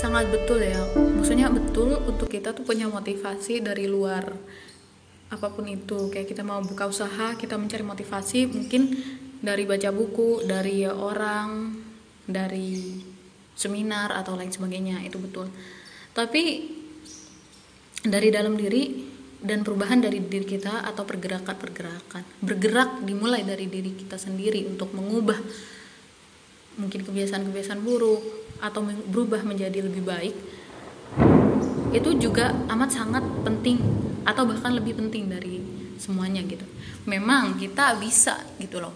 sangat betul ya. Maksudnya betul untuk kita tuh punya motivasi dari luar apa pun itu. Kayak kita mau buka usaha kita mencari motivasi mungkin dari baca buku dari orang dari seminar atau lain sebagainya. Itu betul. Tapi dari dalam diri dan perubahan dari diri kita atau pergerakan-pergerakan. Bergerak dimulai dari diri kita sendiri untuk mengubah mungkin kebiasaan-kebiasaan buruk atau berubah menjadi lebih baik itu juga amat sangat penting atau bahkan lebih penting dari semuanya gitu. Memang kita bisa gitu loh.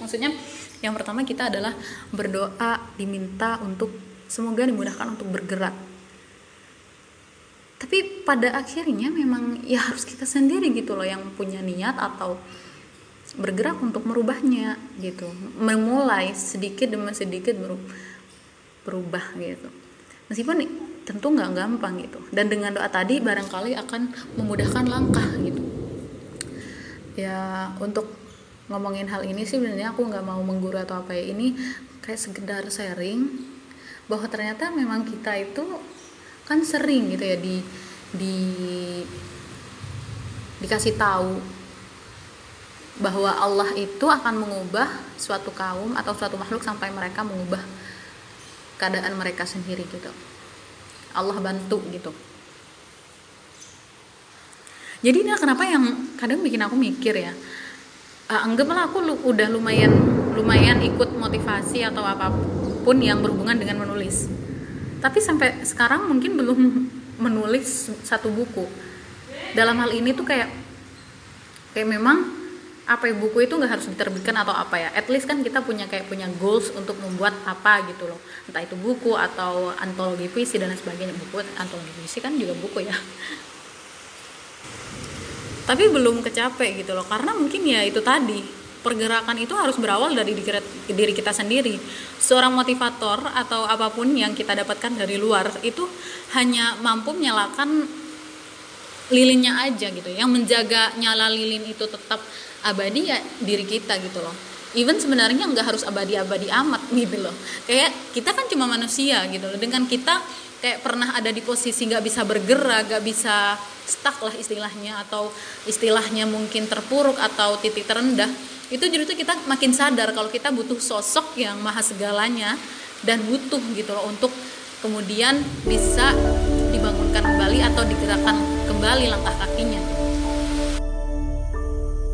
Maksudnya yang pertama kita adalah berdoa diminta untuk semoga dimudahkan untuk bergerak. Tapi pada akhirnya memang ya harus kita sendiri gitu loh yang punya niat atau bergerak untuk merubahnya gitu. Memulai sedikit demi sedikit berubah gitu. Meskipun tentu nggak gampang gitu. Dan dengan doa tadi barangkali akan memudahkan langkah gitu. Ya untuk ngomongin hal ini sih sebenarnya aku nggak mau mengguru atau apa ya. Ini kayak sekedar sharing bahwa ternyata memang kita itu kan sering gitu ya di di dikasih tahu bahwa Allah itu akan mengubah suatu kaum atau suatu makhluk sampai mereka mengubah keadaan mereka sendiri gitu. Allah bantu gitu. Jadi ini kenapa yang kadang bikin aku mikir ya. Uh, anggaplah aku lu, udah lumayan lumayan ikut motivasi atau apa pun yang berhubungan dengan menulis. Tapi sampai sekarang mungkin belum menulis satu buku. Dalam hal ini tuh kayak kayak memang apa ya buku itu nggak harus diterbitkan atau apa ya. At least kan kita punya kayak punya goals untuk membuat apa gitu loh. Entah itu buku atau antologi puisi dan lain sebagainya. Buku antologi puisi kan juga buku ya. Tapi belum kecapek gitu loh. Karena mungkin ya itu tadi pergerakan itu harus berawal dari diri kita sendiri. Seorang motivator atau apa pun yang kita dapatkan dari luar itu hanya mampu menyalakan lilinnya aja gitu. Yang menjaga nyala lilin itu tetap abadi ya diri kita gitu loh. Even sebenarnya nggak harus abadi-abadi amat gitu loh. Kayak kita kan cuma manusia gitu loh. Dengan kita kayak pernah ada di posisi nggak bisa bergerak nggak bisa stuck lah istilahnya atau istilahnya mungkin terpuruk atau titik terendah itu justru kita makin sadar kalau kita butuh sosok yang maha segalanya dan butuh gitu loh untuk kemudian bisa atau digerakkan kembali langkah kakinya